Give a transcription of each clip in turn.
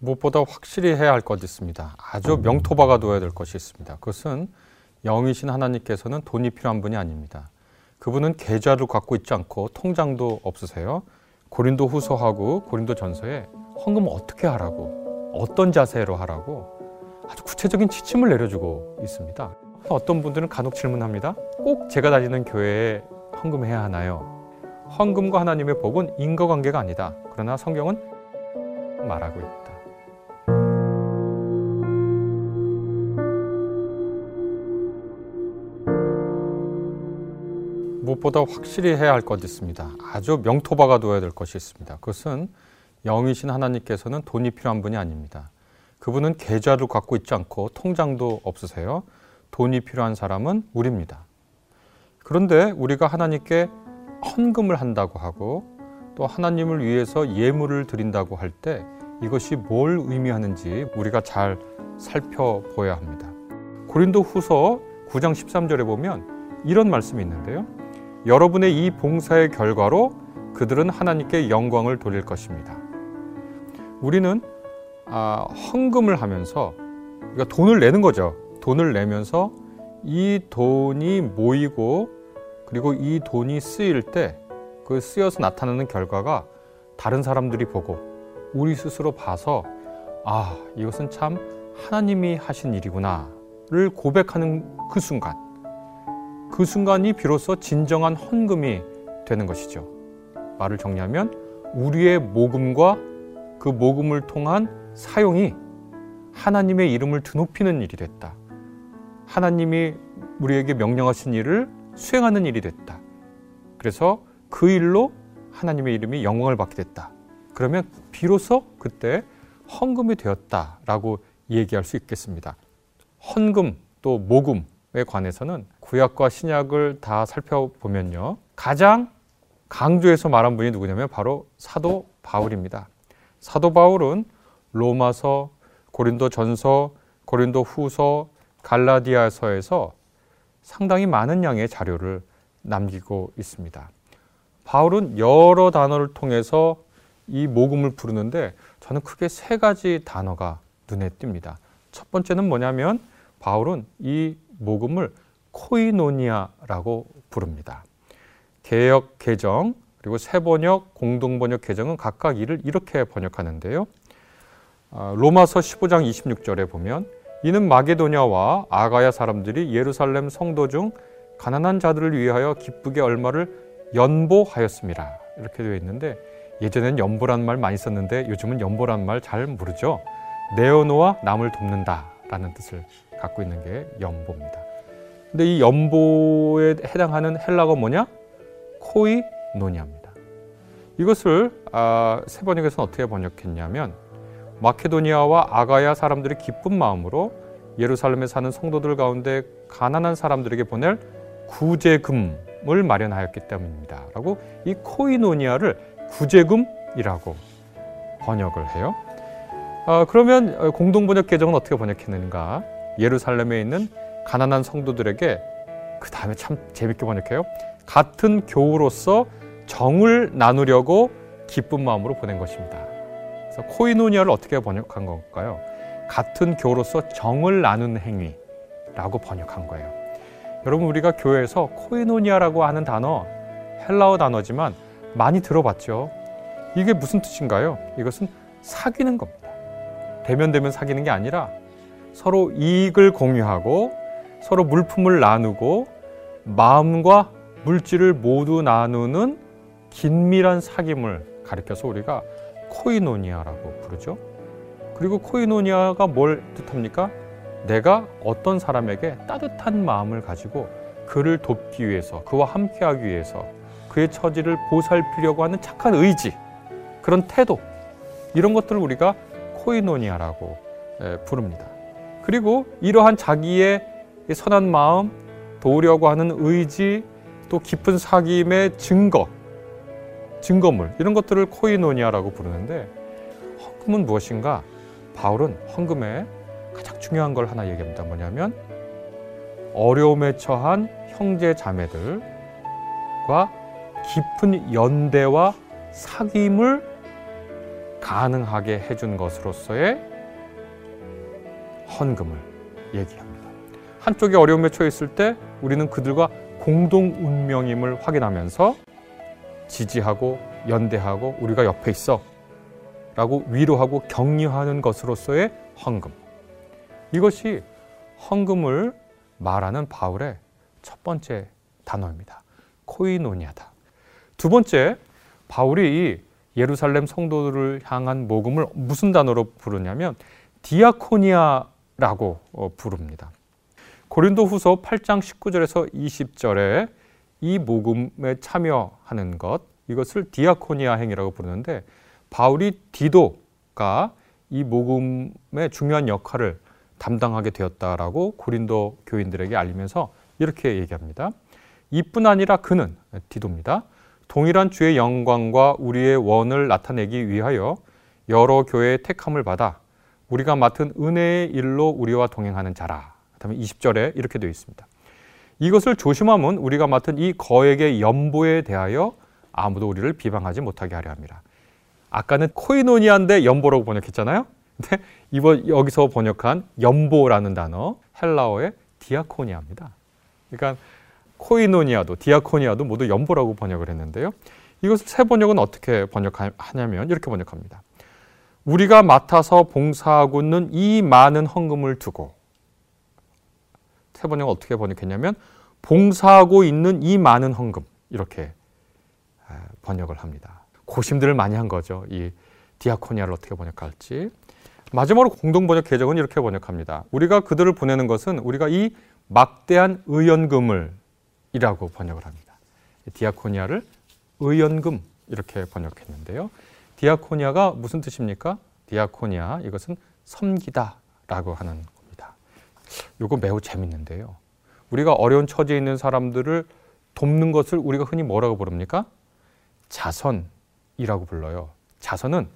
무엇보다 확실히 해야 할 것이 있습니다. 아주 명토박아 둬야 될 것이 있습니다. 그것은 영이신 하나님께서는 돈이 필요한 분이 아닙니다. 그분은 계좌를 갖고 있지 않고 통장도 없으세요. 고린도 후서하고 고린도 전서에 헌금 어떻게 하라고 어떤 자세로 하라고 아주 구체적인 지침을 내려주고 있습니다. 어떤 분들은 간혹 질문합니다. 꼭 제가 다니는 교회에 헌금해야 하나요? 헌금과 하나님의 복은 인과관계가 아니다. 그러나 성경은 말하고 있다. 무엇보다 확실히 해야 할 것이 있습니다. 아주 명토박아 둬야 될 것이 있습니다. 그것은 영이신 하나님께서는 돈이 필요한 분이 아닙니다. 그분은 계좌를 갖고 있지 않고 통장도 없으세요. 돈이 필요한 사람은 우리입니다. 그런데 우리가 하나님께 헌금을 한다고 하고 또 하나님을 위해서 예물을 드린다고 할 때 이것이 뭘 의미하는지 우리가 잘 살펴보아야 합니다. 고린도 후서 9장 13절에 보면 이런 말씀이 있는데요. 여러분의 이 봉사의 결과로 그들은 하나님께 영광을 돌릴 것입니다. 우리는 아, 헌금을 하면서 그러니까 돈을 내는 거죠. 돈을 내면서 이 돈이 모이고 그리고 이 돈이 쓰일 때 그 쓰여서 나타나는 결과가 다른 사람들이 보고 우리 스스로 봐서 아 이것은 참 하나님이 하신 일이구나를 고백하는 그 순간 그 순간이 비로소 진정한 헌금이 되는 것이죠. 말을 정리하면 우리의 모금과 그 모금을 통한 사용이 하나님의 이름을 드높이는 일이 됐다. 하나님이 우리에게 명령하신 일을 수행하는 일이 됐다. 그래서 그 일로 하나님의 이름이 영광을 받게 됐다. 그러면 비로소 그때 헌금이 되었다라고 얘기할 수 있겠습니다. 헌금 또 모금에 관해서는 구약과 신약을 다 살펴보면요. 가장 강조해서 말한 분이 누구냐면 바로 사도 바울입니다. 사도 바울은 로마서, 고린도 전서, 고린도 후서, 갈라디아서에서 상당히 많은 양의 자료를 남기고 있습니다. 바울은 여러 단어를 통해서 이 모금을 부르는데 저는 크게 세 가지 단어가 눈에 띕니다. 첫 번째는 뭐냐면 바울은 이 모금을 코이노니아라고 부릅니다. 개역 개정 그리고 세번역 공동번역 개정은 각각 이를 이렇게 번역하는데요. 아, 로마서 15장 26절에 보면 이는 마게도냐와 아가야 사람들이 예루살렘 성도 중 가난한 자들을 위하여 기쁘게 얼마를 연보하였습니다. 이렇게 되어 있는데 예전엔 연보란 말 많이 썼는데 요즘은 연보란 말 잘 모르죠. 네오노와 남을 돕는다라는 뜻을 갖고 있는 게 연보입니다. 근데 이 연보에 해당하는 헬라가 뭐냐? 코이노니아입니다. 이것을 아, 세번역에서는 어떻게 번역했냐면 마케도니아와 아가야 사람들이 기쁜 마음으로 예루살렘에 사는 성도들 가운데 가난한 사람들에게 보낼 구제금을 마련하였기 때문입니다. 라고 이 코이노니아를 구제금이라고 번역을 해요. 아, 그러면 공동번역 개정은 어떻게 번역했는가? 예루살렘에 있는 가난한 성도들에게 그 다음에 참 재밌게 번역해요. 같은 교우로서 정을 나누려고 기쁜 마음으로 보낸 것입니다. 그래서 코이노니아를 어떻게 번역한 걸까요? 같은 교로서 정을 나누는 행위라고 번역한 거예요. 여러분 우리가 교회에서 코이노니아라고 하는 단어 헬라어 단어지만 많이 들어봤죠. 이게 무슨 뜻인가요? 이것은 사귀는 겁니다. 대면 대면 사귀는 게 아니라 서로 이익을 공유하고 서로 물품을 나누고 마음과 물질을 모두 나누는 긴밀한 사귐을 가리켜서 우리가 코이노니아라고 부르죠. 그리고 코이노니아가 뭘 뜻합니까? 내가 어떤 사람에게 따뜻한 마음을 가지고 그를 돕기 위해서, 그와 함께하기 위해서 그의 처지를 보살피려고 하는 착한 의지, 그런 태도, 이런 것들을 우리가 코이노니아라고 부릅니다. 그리고 이러한 자기의 선한 마음, 도우려고 하는 의지, 또 깊은 사귐의 증거, 증거물 이런 것들을 코이노니아라고 부르는데 헌금은 무엇인가? 바울은 헌금에 가장 중요한 걸 하나 얘기합니다. 뭐냐면 어려움에 처한 형제 자매들과 깊은 연대와 사귐을 가능하게 해준 것으로서의 헌금을 얘기합니다. 한쪽이 어려움에 처했을 때 우리는 그들과 공동 운명임을 확인하면서 지지하고 연대하고 우리가 옆에 있어 라고 위로하고 격려하는 것으로서의 헌금. 이것이 헌금을 말하는 바울의 첫 번째 단어입니다. 코이노니아다. 두 번째, 바울이 예루살렘 성도들을 향한 모금을 무슨 단어로 부르냐면 디아코니아라 고 어, 부릅니다. 고린도 후서 8장 19절에서 20절에 이 모금에 참여하는 것, 이것을 디아코니아 행위라고 부르는데 바울이 디도가 이 모금의 중요한 역할을 담당하게 되었다라고 고린도 교인들에게 알리면서 이렇게 얘기합니다. 이뿐 아니라 그는 디도입니다. 동일한 주의 영광과 우리의 원을 나타내기 위하여 여러 교회의 택함을 받아 우리가 맡은 은혜의 일로 우리와 동행하는 자라. 그다음에 20절에 이렇게 되어 있습니다. 이것을 조심하면 우리가 맡은 이 거액의 연보에 대하여 아무도 우리를 비방하지 못하게 하려 합니다. 아까는 코이노니아인데 연보라고 번역했잖아요. 근데 이번 여기서 번역한 연보라는 단어 헬라어의 디아코니아입니다. 그러니까 코이노니아도 디아코니아도 모두 연보라고 번역을 했는데요. 이것을 새 번역은 어떻게 번역하냐면 이렇게 번역합니다. 우리가 맡아서 봉사하고 있는 이 많은 헌금을 두고 새 번역은 어떻게 번역했냐면 봉사하고 있는 이 많은 헌금 이렇게 번역을 합니다. 고심들을 많이 한 거죠. 이 디아코니아를 어떻게 번역할지. 마지막으로 공동 번역 개정은 이렇게 번역합니다. 우리가 그들을 보내는 것은 우리가 이 막대한 의연금을 이라고 번역을 합니다. 디아코니아를 의연금 이렇게 번역했는데요. 디아코니아가 무슨 뜻입니까? 디아코니아 이것은 섬기다라고 하는 겁니다. 이거 매우 재밌는데요. 우리가 어려운 처지에 있는 사람들을 돕는 것을 우리가 흔히 뭐라고 부릅니까? 자선이라고 불러요. 자선은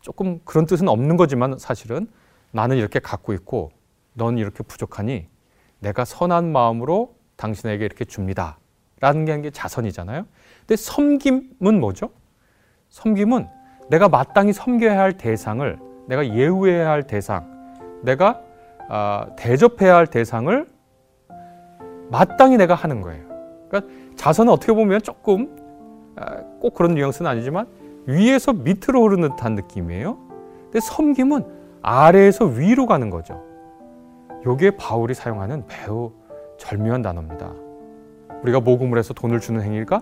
조금 그런 뜻은 없는 거지만 사실은 나는 이렇게 갖고 있고 넌 이렇게 부족하니 내가 선한 마음으로 당신에게 이렇게 줍니다. 라는 게 자선이잖아요. 근데 섬김은 뭐죠? 섬김은 내가 마땅히 섬겨야 할 대상을 내가 예우해야 할 대상, 내가 아, 대접해야 할 대상을 마땅히 내가 하는 거예요. 그러니까 자선은 어떻게 보면 조금 아, 꼭 그런 뉘앙스는 아니지만 위에서 밑으로 흐르는 듯한 느낌이에요. 근데 섬김은 아래에서 위로 가는 거죠. 요게 바울이 사용하는 매우 절묘한 단어입니다. 우리가 모금을 해서 돈을 주는 행위가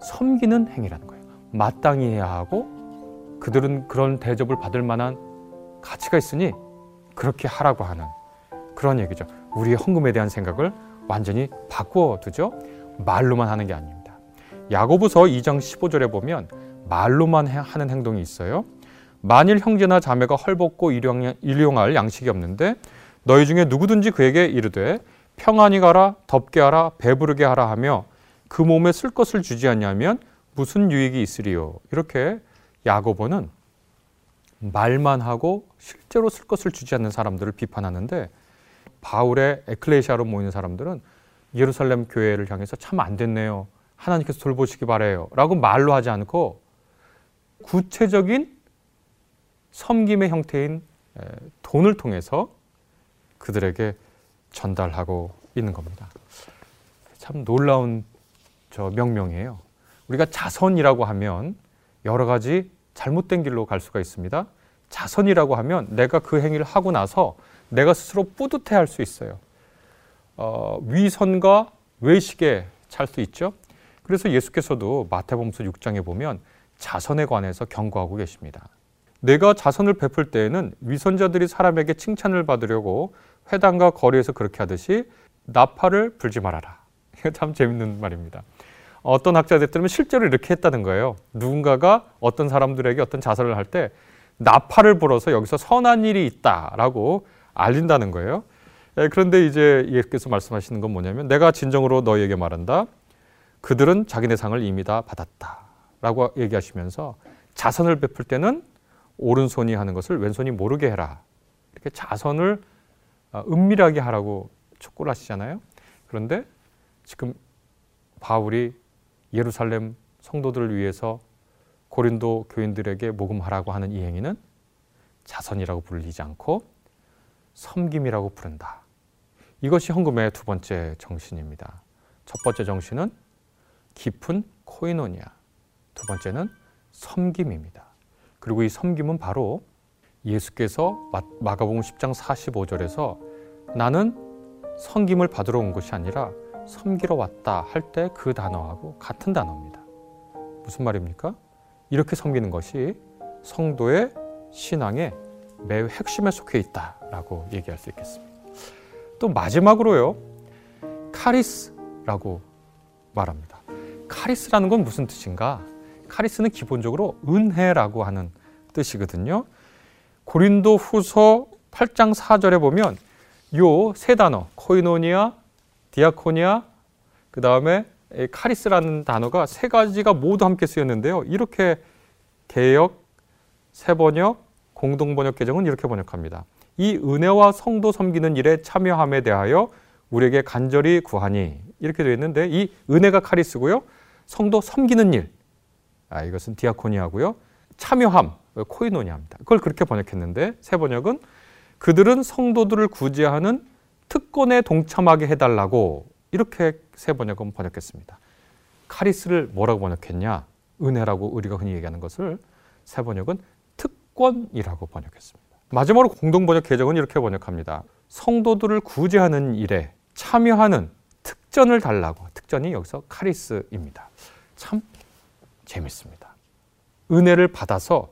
섬기는 행위라는 거예요. 마땅히 해야 하고 그들은 그런 대접을 받을 만한 가치가 있으니 그렇게 하라고 하는 그런 얘기죠. 우리의 헌금에 대한 생각을 완전히 바꾸어 두죠. 말로만 하는 게 아닙니다. 야고보서 2장 15절에 보면 말로만 하는 행동이 있어요. 만일 형제나 자매가 헐벗고 일용할 양식이 없는데 너희 중에 누구든지 그에게 이르되 평안히 가라 덥게 하라 배부르게 하라 하며 그 몸에 쓸 것을 주지 않냐면 무슨 유익이 있으리요 이렇게 야고보는 말만 하고 실제로 쓸 것을 주지 않는 사람들을 비판하는데 바울의 에클레시아로 모이는 사람들은 예루살렘 교회를 향해서 참 안 됐네요. 하나님께서 돌보시기 바래요. 라고 말로 하지 않고 구체적인 섬김의 형태인 돈을 통해서 그들에게 전달하고 있는 겁니다. 참 놀라운 저 명명이에요. 우리가 자선이라고 하면 여러 가지 잘못된 길로 갈 수가 있습니다. 자선이라고 하면 내가 그 행위를 하고 나서 내가 스스로 뿌듯해 할 수 있어요. 어, 위선과 외식에 찰 수 있죠. 그래서 예수께서도 마태복음서 6장에 보면 자선에 관해서 경고하고 계십니다. 내가 자선을 베풀 때에는 위선자들이 사람에게 칭찬을 받으려고 회당과 거리에서 그렇게 하듯이 나팔을 불지 말아라. 이거 참 재밌는 말입니다. 어떤 학자들 들으면 실제로 이렇게 했다는 거예요. 누군가가 어떤 사람들에게 어떤 자살을 할 때 나팔을 불어서 여기서 선한 일이 있다라고 알린다는 거예요. 예, 그런데 이제 예수께서 말씀하시는 건 뭐냐면 내가 진정으로 너희에게 말한다. 그들은 자기네 상을 이미 다 받았다라고 얘기하시면서 자선을 베풀 때는 오른손이 하는 것을 왼손이 모르게 해라. 이렇게 자선을 어, 은밀하게 하라고 촉구를 하시잖아요. 그런데 지금 바울이 예루살렘 성도들을 위해서 고린도 교인들에게 모금하라고 하는 이 행위는 자선이라고 불리지 않고 섬김이라고 부른다. 이것이 헌금의 두 번째 정신입니다. 첫 번째 정신은 깊은 코이노니아. 두 번째는 섬김입니다. 그리고 이 섬김은 바로 예수께서 마가복음 10장 45절에서 나는 섬김을 받으러 온 것이 아니라 섬기러 왔다 할 때 그 단어하고 같은 단어입니다. 무슨 말입니까? 이렇게 섬기는 것이 성도의 신앙의 매우 핵심에 속해 있다라고 얘기할 수 있겠습니다. 또 마지막으로요. 카리스라고 말합니다. 카리스라는 건 무슨 뜻인가? 카리스는 기본적으로 은혜라고 하는 뜻이거든요. 고린도 후서 8장 4절에 보면 요 세 단어, 코이노니아, 디아코니아, 그 다음에 카리스라는 단어가 세 가지가 모두 함께 쓰였는데요. 이렇게 개역, 세번역, 공동번역 개정은 이렇게 번역합니다. 이 은혜와 성도 섬기는 일에 참여함에 대하여 우리에게 간절히 구하니 이렇게 되어 있는데 이 은혜가 카리스고요. 성도 섬기는 일, 아, 이것은 디아코니아고요. 참여함, 코이노니아입니다. 그걸 그렇게 번역했는데 새 번역은 그들은 성도들을 구제하는 특권에 동참하게 해달라고 이렇게 새 번역은 번역했습니다. 카리스를 뭐라고 번역했냐? 은혜라고 우리가 흔히 얘기하는 것을 새 번역은 특권이라고 번역했습니다. 마지막으로 공동 번역 개정은 이렇게 번역합니다. 성도들을 구제하는 일에 참여하는 특전을 달라고. 특전이 여기서 카리스입니다. 참 재밌습니다. 은혜를 받아서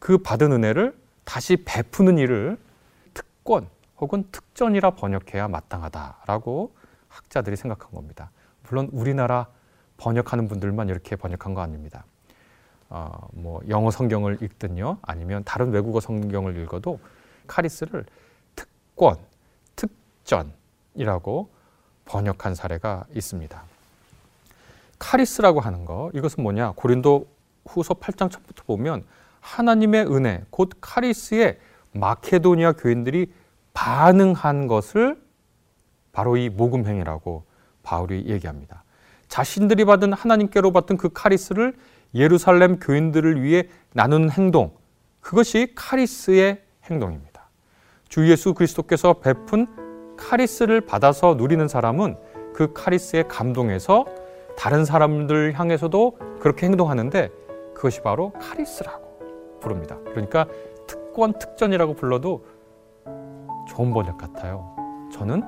그 받은 은혜를 다시 베푸는 일을 특권 혹은 특전이라 번역해야 마땅하다라고 학자들이 생각한 겁니다. 물론 우리나라 번역하는 분들만 이렇게 번역한 거 아닙니다. 어, 뭐 영어 성경을 읽든요, 아니면 다른 외국어 성경을 읽어도 카리스를 특권, 특전이라고 번역한 사례가 있습니다. 카리스라고 하는 거 이것은 뭐냐? 고린도 후서 8장 첫부터 보면 하나님의 은혜 곧 카리스의 마케도니아 교인들이 반응한 것을 바로 이 모금 행위라고 바울이 얘기합니다. 자신들이 받은 하나님께로 받은 그 카리스를 예루살렘 교인들을 위해 나누는 행동 그것이 카리스의 행동입니다. 주 예수 그리스도께서 베푼 카리스를 받아서 누리는 사람은 그 카리스에 감동해서 다른 사람들 향해서도 그렇게 행동하는데 그것이 바로 카리스라고 부릅니다. 그러니까 특권, 특전이라고 불러도 좋은 번역 같아요. 저는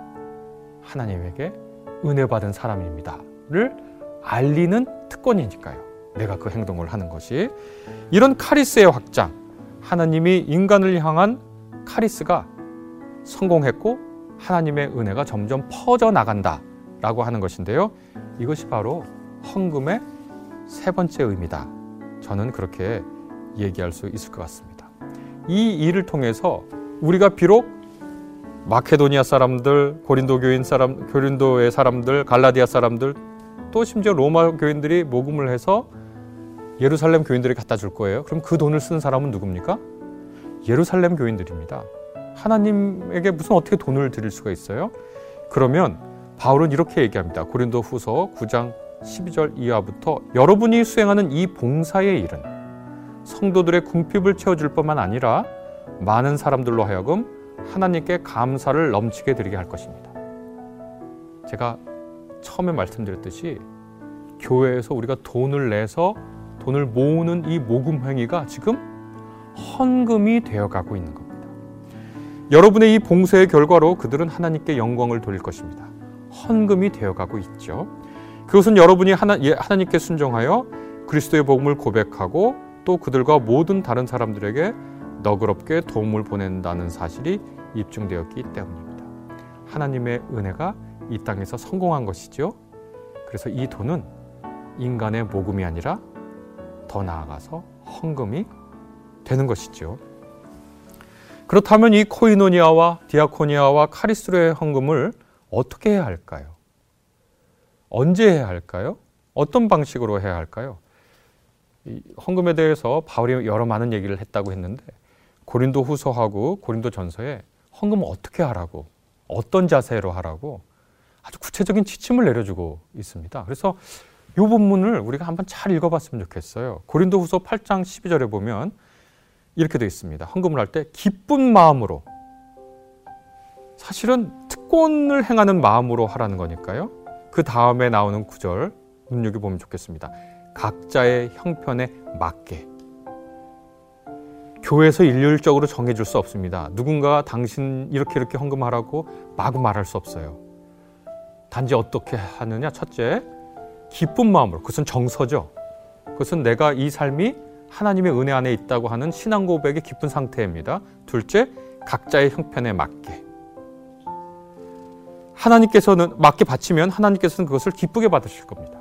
하나님에게 은혜 받은 사람입니다.를 알리는 특권이니까요. 내가 그 행동을 하는 것이 이런 카리스의 확장, 하나님이 인간을 향한 카리스가 성공했고 하나님의 은혜가 점점 퍼져 나간다라고 하는 것인데요. 이것이 바로 헌금의 세 번째 의미다. 저는 그렇게 얘기할 수 있을 것 같습니다. 이 일을 통해서 우리가 비록 마케도니아 사람들, 고린도 교인 사람, 고린도의 사람들, 갈라디아 사람들, 또 심지어 로마 교인들이 모금을 해서 예루살렘 교인들이 갖다 줄 거예요. 그럼 그 돈을 쓴 사람은 누굽니까? 예루살렘 교인들입니다. 하나님에게 무슨 어떻게 돈을 드릴 수가 있어요? 그러면 바울은 이렇게 얘기합니다. 고린도 후서 9장 12절 이하부터 여러분이 수행하는 이 봉사의 일은 성도들의 궁핍을 채워줄 뿐만 아니라 많은 사람들로 하여금 하나님께 감사를 넘치게 드리게 할 것입니다. 제가 처음에 말씀드렸듯이 교회에서 우리가 돈을 내서 돈을 모으는 이 모금 행위가 지금 헌금이 되어 가고 있는 겁니다. 여러분의 이 봉쇄의 결과로 그들은 하나님께 영광을 돌릴 것입니다. 헌금이 되어 가고 있죠. 그것은 여러분이 하나, 예, 하나님께 순종하여 그리스도의 복음을 고백하고 또 그들과 모든 다른 사람들에게 너그럽게 도움을 보낸다는 사실이 입증되었기 때문입니다. 하나님의 은혜가 이 땅에서 성공한 것이죠. 그래서 이 돈은 인간의 모금이 아니라 더 나아가서 헌금이 되는 것이죠. 그렇다면 이 코이노니아와 디아코니아와 카리스로의 헌금을 어떻게 해야 할까요? 언제 해야 할까요? 어떤 방식으로 해야 할까요? 헌금에 대해서 바울이 여러 많은 얘기를 했다고 했는데 고린도 후서하고 고린도 전서에 헌금을 어떻게 하라고 어떤 자세로 하라고 아주 구체적인 지침을 내려주고 있습니다. 그래서 이 본문을 우리가 한번 잘 읽어봤으면 좋겠어요. 고린도 후서 8장 12절에 보면 이렇게 되어 있습니다. 헌금을 할 때 기쁜 마음으로 사실은 특권을 행하는 마음으로 하라는 거니까요. 그 다음에 나오는 구절 눈여겨보면 좋겠습니다. 각자의 형편에 맞게. 교회에서 일률적으로 정해줄 수 없습니다. 누군가가 당신 이렇게 이렇게 헌금하라고 마구 말할 수 없어요. 단지 어떻게 하느냐? 첫째, 기쁜 마음으로. 그것은 정서죠. 그것은 내가 이 삶이 하나님의 은혜 안에 있다고 하는 신앙 고백의 깊은 상태입니다. 둘째, 각자의 형편에 맞게. 하나님께서는 맞게 바치면 하나님께서는 그것을 기쁘게 받으실 겁니다.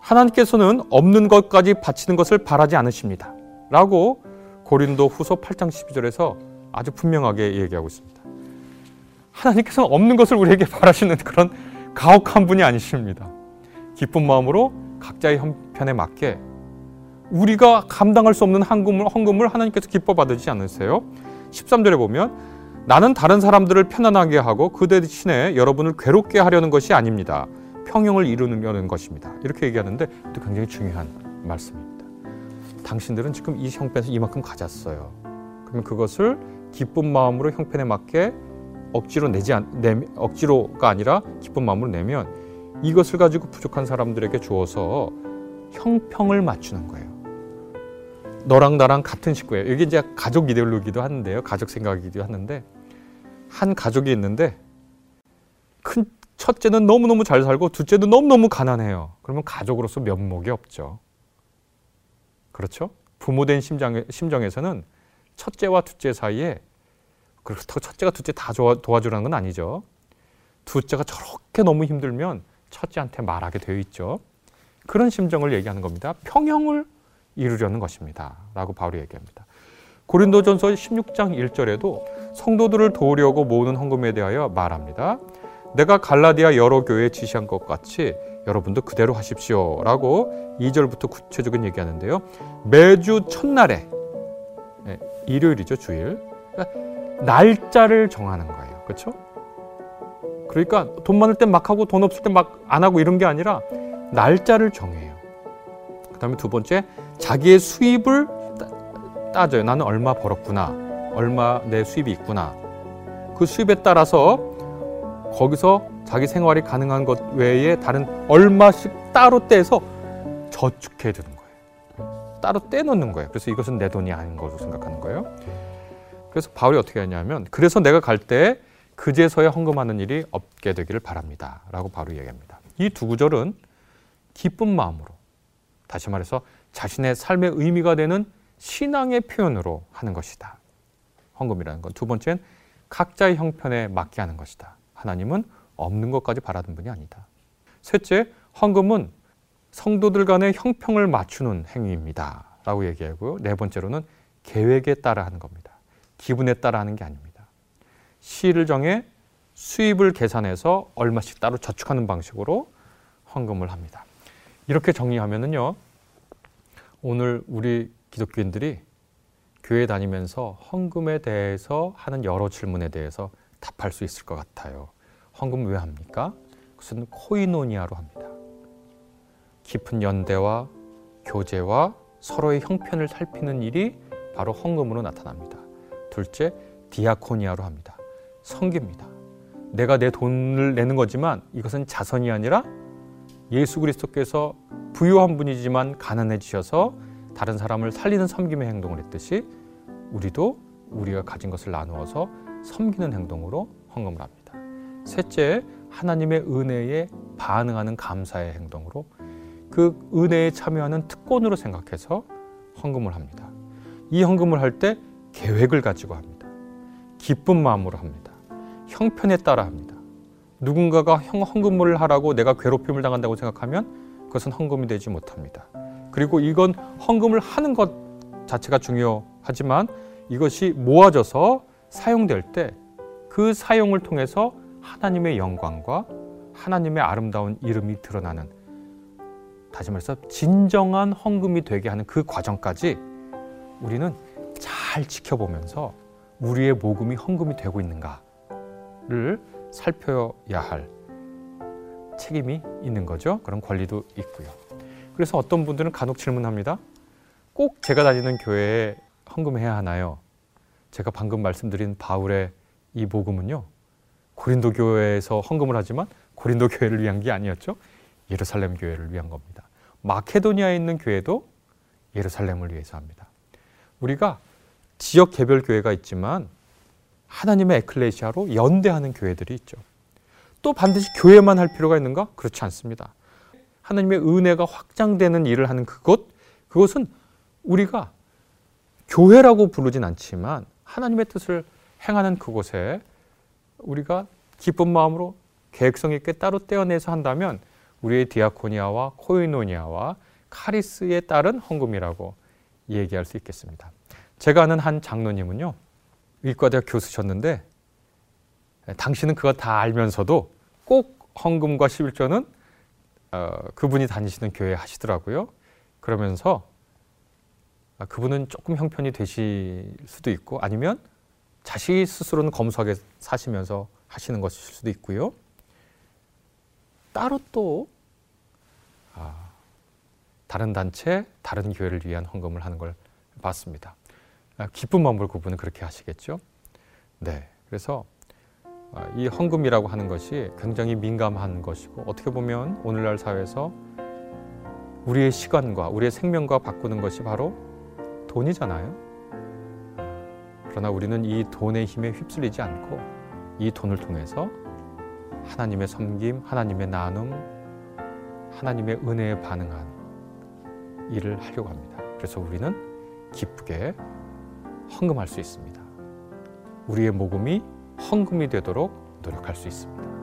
하나님께서는 없는 것까지 바치는 것을 바라지 않으십니다. 라고 고린도 후서 8장 12절에서 아주 분명하게 얘기하고 있습니다. 하나님께서는 없는 것을 우리에게 바라시는 그런 가혹한 분이 아니십니다. 기쁜 마음으로 각자의 형편에 맞게 우리가 감당할 수 없는 헌금을, 헌금을 하나님께서 기뻐 받으지 않으세요? 13절에 보면 나는 다른 사람들을 편안하게 하고 그 대신에 여러분을 괴롭게 하려는 것이 아닙니다. 평형을 이루는 것입니다. 이렇게 얘기하는데 또 굉장히 중요한 말씀입니다. 당신들은 지금 이 형편에서 이만큼 가졌어요. 그러면 그것을 기쁜 마음으로 형편에 맞게 억지로 내지 않, 내, 억지로가 아니라 기쁜 마음으로 내면 이것을 가지고 부족한 사람들에게 주어서 형평을 맞추는 거예요. 너랑 나랑 같은 식구예요. 이게 이제 가족 이데올로기도 하는데요. 가족 생각이기도 하는데 한 가족이 있는데 큰 첫째는 너무너무 잘 살고 둘째는 너무너무 가난해요. 그러면 가족으로서 면목이 없죠. 그렇죠? 부모된 심장, 심정에서는 첫째와 둘째 사이에 그렇다고 첫째가 둘째 다 도와주라는 건 아니죠. 둘째가 저렇게 너무 힘들면 첫째한테 말하게 되어 있죠. 그런 심정을 얘기하는 겁니다. 평형을 이루려는 것입니다. 라고 바울이 얘기합니다. 고린도전서 16장 1절에도 성도들을 도우려고 모으는 헌금에 대하여 말합니다. 내가 갈라디아 여러 교회에 지시한 것 같이 여러분도 그대로 하십시오. 라고 2절부터 구체적인 얘기하는데요. 매주 첫날에, 네, 일요일이죠, 주일. 그러니까 날짜를 정하는 거예요. 그렇죠? 그러니까 돈 많을 땐 막 하고 돈 없을 땐 막 안 하고 이런 게 아니라 날짜를 정해요. 그 다음에 두 번째, 자기의 수입을 따져요. 나는 얼마 벌었구나. 얼마 내 수입이 있구나. 그 수입에 따라서 거기서 자기 생활이 가능한 것 외에 다른 얼마씩 따로 떼서 저축해 두는 거예요. 따로 떼놓는 거예요. 그래서 이것은 내 돈이 아닌 거로 생각하는 거예요. 그래서 바울이 어떻게 하냐면 그래서 내가 갈 때 그제서야 헌금하는 일이 없게 되기를 바랍니다. 라고 바로 얘기합니다. 이 두 구절은 기쁜 마음으로 다시 말해서 자신의 삶의 의미가 되는 신앙의 표현으로 하는 것이다. 헌금이라는 건. 두 번째는 각자의 형편에 맞게 하는 것이다. 하나님은 없는 것까지 바라는 분이 아니다. 셋째, 헌금은 성도들 간의 형평을 맞추는 행위입니다. 라고 얘기하고요. 네 번째로는 계획에 따라 하는 겁니다. 기분에 따라 하는 게 아닙니다. 시를 정해 수입을 계산해서 얼마씩 따로 저축하는 방식으로 헌금을 합니다. 이렇게 정리하면은요. 오늘 우리 기독교인들이 교회 다니면서 헌금에 대해서 하는 여러 질문에 대해서 답할 수 있을 것 같아요. 헌금 왜 합니까? 그것은 코이노니아로 합니다. 깊은 연대와 교제와 서로의 형편을 살피는 일이 바로 헌금으로 나타납니다. 둘째, 디아코니아로 합니다. 성깁니다. 내가 내 돈을 내는 거지만 이것은 자선이 아니라 예수 그리스도께서 부유한 분이지만 가난해지셔서 다른 사람을 살리는 섬김의 행동을 했듯이 우리도 우리가 가진 것을 나누어서 섬기는 행동으로 헌금을 합니다. 셋째, 하나님의 은혜에 반응하는 감사의 행동으로 그 은혜에 참여하는 특권으로 생각해서 헌금을 합니다. 이 헌금을 할 때 계획을 가지고 합니다. 기쁜 마음으로 합니다. 형편에 따라 합니다. 누군가가 헌금을 하라고 내가 괴롭힘을 당한다고 생각하면 그것은 헌금이 되지 못합니다. 그리고 이건 헌금을 하는 것 자체가 중요하지만 이것이 모아져서 사용될 때 그 사용을 통해서 하나님의 영광과 하나님의 아름다운 이름이 드러나는 다시 말해서 진정한 헌금이 되게 하는 그 과정까지 우리는 잘 지켜보면서 우리의 모금이 헌금이 되고 있는가를 살펴야 할 책임이 있는 거죠. 그런 권리도 있고요. 그래서 어떤 분들은 간혹 질문합니다. 꼭 제가 다니는 교회에 헌금해야 하나요? 제가 방금 말씀드린 바울의 이 복음은요. 고린도 교회에서 헌금을 하지만 고린도 교회를 위한 게 아니었죠. 예루살렘 교회를 위한 겁니다. 마케도니아에 있는 교회도 예루살렘을 위해서 합니다. 우리가 지역 개별 교회가 있지만 하나님의 에클레시아로 연대하는 교회들이 있죠. 또 반드시 교회만 할 필요가 있는가? 그렇지 않습니다. 하나님의 은혜가 확장되는 일을 하는 그곳, 그것은 우리가 교회라고 부르진 않지만 하나님의 뜻을 행하는 그곳에 우리가 기쁜 마음으로 계획성 있게 따로 떼어내서 한다면 우리의 디아코니아와 코이노니아와 카리스에 따른 헌금이라고 얘기할 수 있겠습니다. 제가 아는 한 장로님은요. 의과대학 교수셨는데 당신은 그거 다 알면서도 꼭 헌금과 11조는 어, 그분이 다니시는 교회 하시더라고요. 그러면서 아, 그분은 조금 형편이 되실 수도 있고 아니면 자식 스스로는 검소하게 사시면서 하시는 것일 수도 있고요. 따로 또 아, 다른 단체, 다른 교회를 위한 헌금을 하는 걸 봤습니다. 아, 기쁜 마음으로 그분은 그렇게 하시겠죠. 네, 그래서 아, 이 헌금이라고 하는 것이 굉장히 민감한 것이고 어떻게 보면 오늘날 사회에서 우리의 시간과 우리의 생명과 바꾸는 것이 바로 돈이잖아요. 그러나 우리는 이 돈의 힘에 휩쓸리지 않고 이 돈을 통해서 하나님의 섬김, 하나님의 나눔, 하나님의 은혜에 반응한 일을 하려고 합니다. 그래서 우리는 기쁘게 헌금할 수 있습니다. 우리의 모금이 헌금이 되도록 노력할 수 있습니다.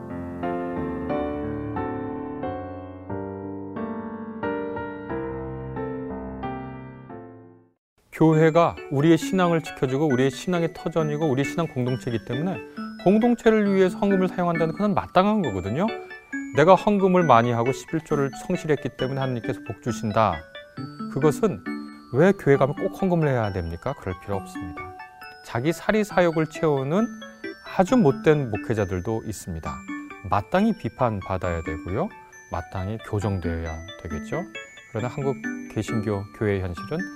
교회가 우리의 신앙을 지켜주고 우리의 신앙의 터전이고 우리의 신앙 공동체이기 때문에 공동체를 위해서 헌금을 사용한다는 것은 마땅한 거거든요. 내가 헌금을 많이 하고 11조를 성실했기 때문에 하나님께서 복 주신다. 그것은 왜 교회 가면 꼭 헌금을 해야 됩니까? 그럴 필요 없습니다. 자기 사리 사욕을 채우는 아주 못된 목회자들도 있습니다. 마땅히 비판받아야 되고요. 마땅히 교정되어야 되겠죠. 그러나 한국 개신교 교회의 현실은